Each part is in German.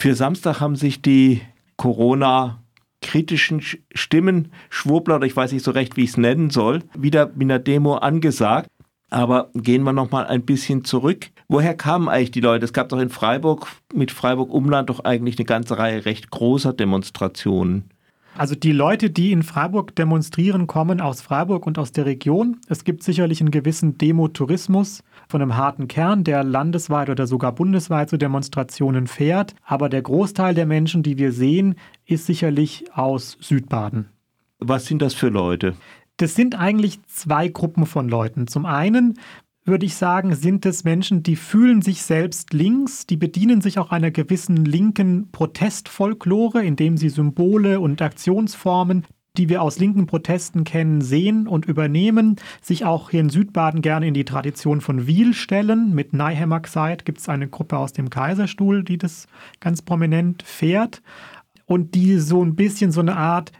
Für Samstag haben sich die Corona kritischen Stimmen, Schwurbler oder ich weiß nicht so recht, wie ich es nennen soll, wieder mit einer Demo angesagt. Aber gehen wir noch mal ein bisschen zurück. Woher kamen eigentlich die Leute? Es gab doch in Freiburg mit Freiburg Umland doch eigentlich eine ganze Reihe recht großer Demonstrationen. Also die Leute, die in Freiburg demonstrieren, kommen aus Freiburg und aus der Region. Es gibt sicherlich einen gewissen Demotourismus von einem harten Kern, der landesweit oder sogar bundesweit zu Demonstrationen fährt. Aber der Großteil der Menschen, die wir sehen, ist sicherlich aus Südbaden. Was sind das für Leute? Das sind eigentlich zwei Gruppen von Leuten. Zum einen würde ich sagen, sind es Menschen, die fühlen sich selbst links, die bedienen sich auch einer gewissen linken Protestfolklore, indem sie Symbole und Aktionsformen die wir aus linken Protesten kennen, sehen und übernehmen, sich auch hier in Südbaden gerne in die Tradition von Wiel stellen. Mit Neihemmergseid gibt es eine Gruppe aus dem Kaiserstuhl, die das ganz prominent fährt und die so ein bisschen so eine Art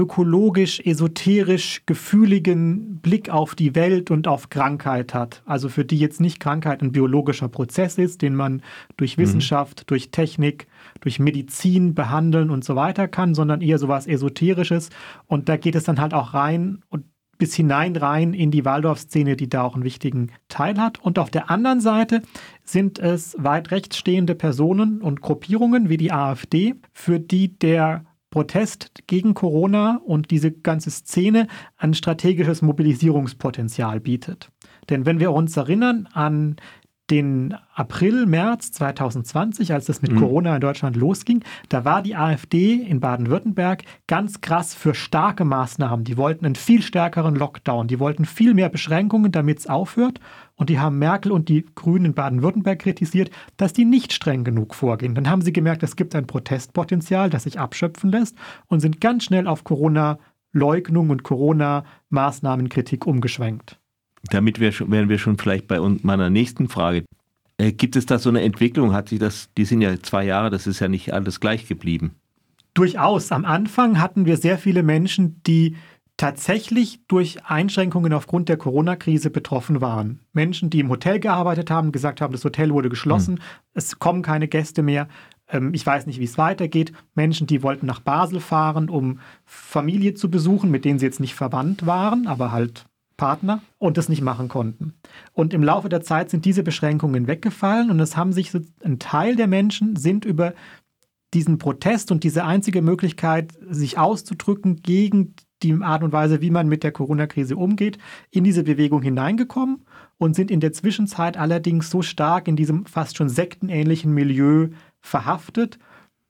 ökologisch, esoterisch, gefühligen Blick auf die Welt und auf Krankheit hat. Also für die jetzt nicht Krankheit ein biologischer Prozess ist, den man durch mhm. Wissenschaft, mhm. durch Technik, durch Medizin behandeln und so weiter kann, sondern eher sowas Esoterisches. Und da geht es dann halt auch rein und bis hinein rein in die Waldorf-Szene, die da auch einen wichtigen Teil hat. Und auf der anderen Seite sind es weit rechts stehende Personen und Gruppierungen wie die AfD, für die der Protest gegen Corona und diese ganze Szene ein strategisches Mobilisierungspotenzial bietet. Denn wenn wir uns erinnern an den April, März 2020, als das mit mhm. Corona in Deutschland losging, da war die AfD in Baden-Württemberg ganz krass für starke Maßnahmen. Die wollten einen viel stärkeren Lockdown, die wollten viel mehr Beschränkungen, damit es aufhört. Und die haben Merkel und die Grünen in Baden-Württemberg kritisiert, dass die nicht streng genug vorgehen. Dann haben sie gemerkt, es gibt ein Protestpotenzial, das sich abschöpfen lässt und sind ganz schnell auf Corona-Leugnung und Corona-Maßnahmenkritik umgeschwenkt. Damit wären wir schon vielleicht bei meiner nächsten Frage. Äh, gibt es da so eine Entwicklung? Hat sich das, die sind ja zwei Jahre, das ist ja nicht alles gleich geblieben. Durchaus. Am Anfang hatten wir sehr viele Menschen, die tatsächlich durch Einschränkungen aufgrund der Corona-Krise betroffen waren. Menschen, die im Hotel gearbeitet haben, gesagt haben, das Hotel wurde geschlossen, mhm. es kommen keine Gäste mehr, ähm, ich weiß nicht, wie es weitergeht. Menschen, die wollten nach Basel fahren, um Familie zu besuchen, mit denen sie jetzt nicht verwandt waren, aber halt Partner und das nicht machen konnten. Und im Laufe der Zeit sind diese Beschränkungen weggefallen und es haben sich so ein Teil der Menschen sind über diesen Protest und diese einzige Möglichkeit, sich auszudrücken gegen die Art und Weise, wie man mit der Corona-Krise umgeht, in diese Bewegung hineingekommen und sind in der Zwischenzeit allerdings so stark in diesem fast schon sektenähnlichen Milieu verhaftet,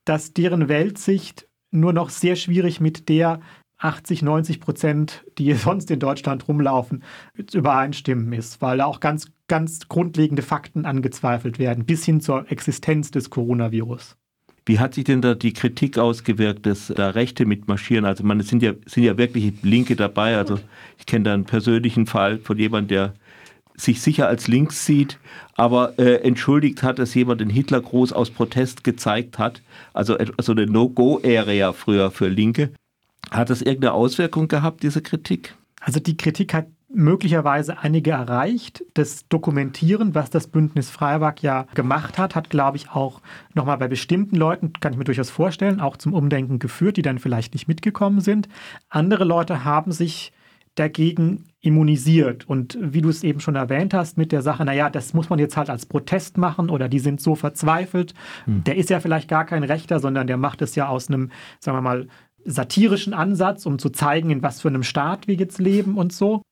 dass deren Weltsicht nur noch sehr schwierig mit der 80, 90 Prozent, die sonst in Deutschland rumlaufen, übereinstimmen ist, weil da auch ganz, ganz grundlegende Fakten angezweifelt werden, bis hin zur Existenz des Coronavirus. Wie hat sich denn da die Kritik ausgewirkt, dass da Rechte mitmarschieren? Also man, es sind ja, sind ja wirklich Linke dabei. Also ich kenne da einen persönlichen Fall von jemandem, der sich sicher als links sieht, aber äh, entschuldigt hat, dass jemand den Hitlergruß aus Protest gezeigt hat. Also, also eine No-Go-Area früher für Linke. Hat das irgendeine Auswirkung gehabt, diese Kritik? Also die Kritik hat möglicherweise einige erreicht. Das Dokumentieren, was das Bündnis Freiburg ja gemacht hat, hat, glaube ich, auch nochmal bei bestimmten Leuten, kann ich mir durchaus vorstellen, auch zum Umdenken geführt, die dann vielleicht nicht mitgekommen sind. Andere Leute haben sich dagegen immunisiert. Und wie du es eben schon erwähnt hast, mit der Sache, naja, das muss man jetzt halt als Protest machen oder die sind so verzweifelt. Hm. Der ist ja vielleicht gar kein Rechter, sondern der macht es ja aus einem, sagen wir mal, satirischen Ansatz, um zu zeigen, in was für einem Staat wir jetzt leben und so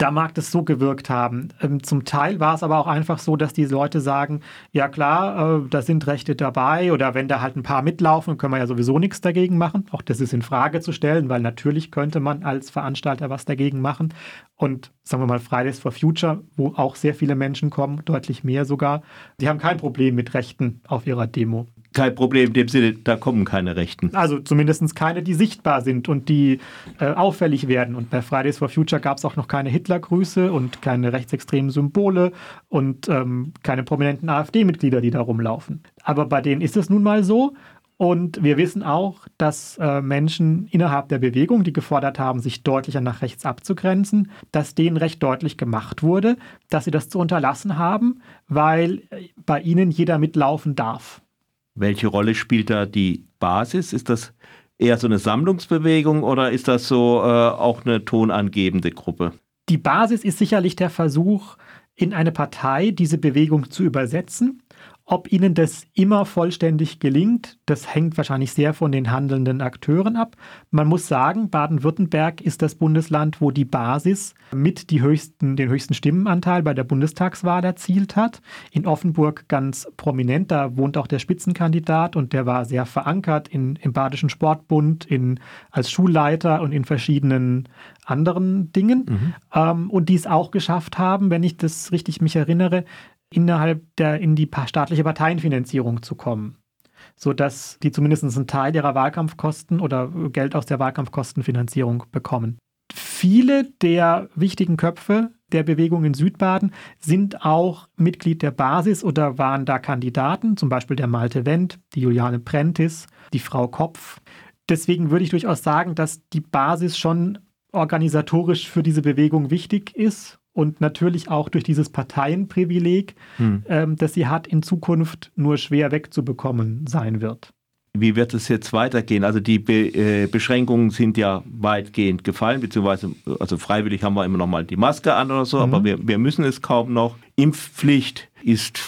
da mag das so gewirkt haben. Ähm, zum Teil war es aber auch einfach so, dass die Leute sagen, ja klar, äh, da sind Rechte dabei oder wenn da halt ein paar mitlaufen, können wir ja sowieso nichts dagegen machen. Auch das ist in Frage zu stellen, weil natürlich könnte man als Veranstalter was dagegen machen. Und sagen wir mal Fridays for Future, wo auch sehr viele Menschen kommen, deutlich mehr sogar, die haben kein Problem mit Rechten auf ihrer Demo kein Problem in dem Sinne, da kommen keine Rechten. Also zumindest keine, die sichtbar sind und die äh, auffällig werden. Und bei Fridays for Future gab es auch noch keine Hitlergrüße und keine rechtsextremen Symbole und ähm, keine prominenten AfD-Mitglieder, die da rumlaufen. Aber bei denen ist es nun mal so. Und wir wissen auch, dass äh, Menschen innerhalb der Bewegung, die gefordert haben, sich deutlicher nach rechts abzugrenzen, dass denen recht deutlich gemacht wurde, dass sie das zu unterlassen haben, weil äh, bei ihnen jeder mitlaufen darf. Welche Rolle spielt da die Basis? Ist das eher so eine Sammlungsbewegung oder ist das so äh, auch eine tonangebende Gruppe? Die Basis ist sicherlich der Versuch, in eine Partei diese Bewegung zu übersetzen ob ihnen das immer vollständig gelingt, das hängt wahrscheinlich sehr von den handelnden Akteuren ab. Man muss sagen, Baden-Württemberg ist das Bundesland, wo die Basis mit die höchsten, den höchsten Stimmenanteil bei der Bundestagswahl erzielt hat. In Offenburg ganz prominent, da wohnt auch der Spitzenkandidat und der war sehr verankert in, im Badischen Sportbund, in, als Schulleiter und in verschiedenen anderen Dingen. Mhm. Ähm, und die es auch geschafft haben, wenn ich das richtig mich erinnere, innerhalb der, in die staatliche Parteienfinanzierung zu kommen, sodass die zumindest einen Teil ihrer Wahlkampfkosten oder Geld aus der Wahlkampfkostenfinanzierung bekommen. Viele der wichtigen Köpfe der Bewegung in Südbaden sind auch Mitglied der Basis oder waren da Kandidaten, zum Beispiel der Malte Wendt, die Juliane Prentiss, die Frau Kopf. Deswegen würde ich durchaus sagen, dass die Basis schon organisatorisch für diese Bewegung wichtig ist und natürlich auch durch dieses Parteienprivileg, hm. ähm, das sie hat, in Zukunft nur schwer wegzubekommen sein wird. Wie wird es jetzt weitergehen? Also die Be äh, Beschränkungen sind ja weitgehend gefallen, beziehungsweise also freiwillig haben wir immer noch mal die Maske an oder so, mhm. aber wir, wir müssen es kaum noch. Impfpflicht ist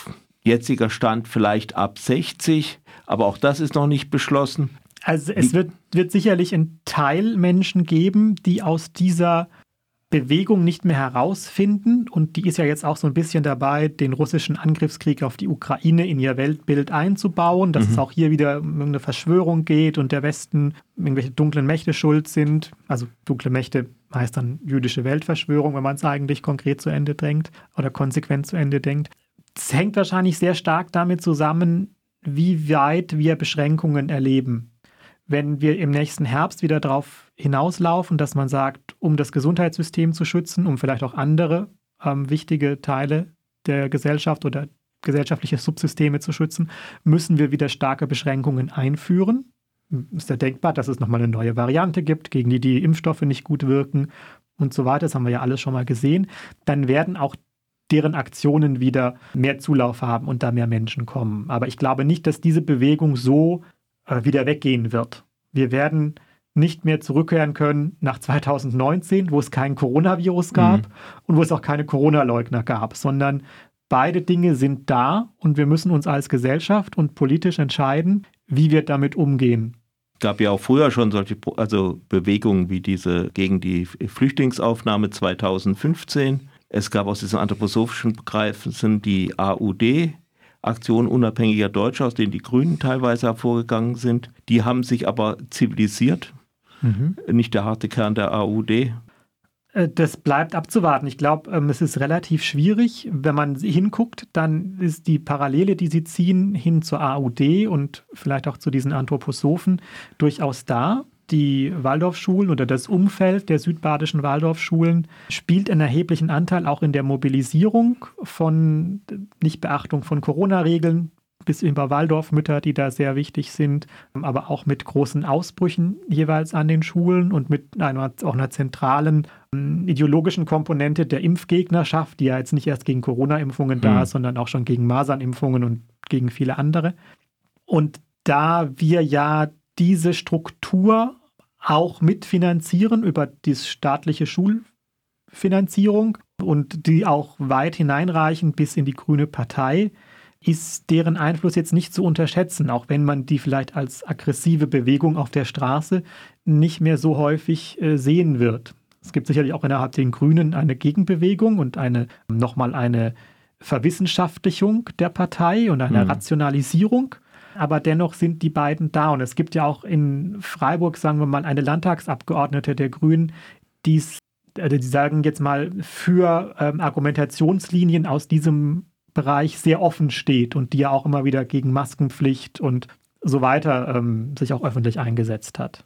jetziger Stand vielleicht ab 60, aber auch das ist noch nicht beschlossen. Also es wird, wird sicherlich einen Teil Menschen geben, die aus dieser Bewegung nicht mehr herausfinden. Und die ist ja jetzt auch so ein bisschen dabei, den russischen Angriffskrieg auf die Ukraine in ihr Weltbild einzubauen, dass mhm. es auch hier wieder um eine Verschwörung geht und der Westen irgendwelche dunklen Mächte schuld sind. Also dunkle Mächte heißt dann jüdische Weltverschwörung, wenn man es eigentlich konkret zu Ende denkt oder konsequent zu Ende denkt. Es hängt wahrscheinlich sehr stark damit zusammen, wie weit wir Beschränkungen erleben wenn wir im nächsten Herbst wieder darauf hinauslaufen, dass man sagt, um das Gesundheitssystem zu schützen, um vielleicht auch andere ähm, wichtige Teile der Gesellschaft oder gesellschaftliche Subsysteme zu schützen, müssen wir wieder starke Beschränkungen einführen. Ist ja denkbar, dass es nochmal eine neue Variante gibt, gegen die die Impfstoffe nicht gut wirken und so weiter. Das haben wir ja alles schon mal gesehen. Dann werden auch deren Aktionen wieder mehr Zulauf haben und da mehr Menschen kommen. Aber ich glaube nicht, dass diese Bewegung so äh, wieder weggehen wird. Wir werden nicht mehr zurückkehren können nach 2019, wo es kein Coronavirus gab mhm. und wo es auch keine Corona-Leugner gab, sondern beide Dinge sind da und wir müssen uns als Gesellschaft und politisch entscheiden, wie wir damit umgehen. Es gab ja auch früher schon solche also Bewegungen wie diese gegen die Flüchtlingsaufnahme 2015. Es gab aus diesen anthroposophischen Begriffen die AUD, Aktionen unabhängiger Deutscher, aus denen die Grünen teilweise hervorgegangen sind. Die haben sich aber zivilisiert, mhm. nicht der harte Kern der AUD. Äh, das bleibt abzuwarten. Ich glaube, ähm, es ist relativ schwierig. Wenn man hinguckt, dann ist die Parallele, die sie ziehen, hin zur AUD und vielleicht auch zu diesen Anthroposophen durchaus da die Waldorfschulen oder das Umfeld der südbadischen Waldorfschulen spielt einen erheblichen Anteil auch in der Mobilisierung von Nichtbeachtung von Corona-Regeln bis über Waldorfmütter, die da sehr wichtig sind, aber auch mit großen Ausbrüchen jeweils an den Schulen und mit einer, auch einer zentralen ähm, ideologischen Komponente der Impfgegnerschaft, die ja jetzt nicht erst gegen Corona-Impfungen mhm. da hm. ist, sondern auch schon gegen Masernimpfungen und gegen viele andere. Und da wir ja diese Struktur auch mitfinanzieren über die staatliche Schulfinanzierung und die auch weit hineinreichen bis in die Grüne Partei, ist deren Einfluss jetzt nicht zu unterschätzen, auch wenn man die vielleicht als aggressive Bewegung auf der Straße nicht mehr so häufig äh, sehen wird. Es gibt sicherlich auch innerhalb den Grünen eine Gegenbewegung und eine nochmal eine Verwissenschaftlichung der Partei und eine mhm. Rationalisierung aber dennoch sind die beiden da. Und es gibt ja auch in Freiburg, sagen wir mal, eine Landtagsabgeordnete der Grünen, die, also die sagen jetzt mal, für ähm, Argumentationslinien aus diesem Bereich sehr offen steht und die ja auch immer wieder gegen Maskenpflicht und so weiter ähm, sich auch öffentlich eingesetzt hat.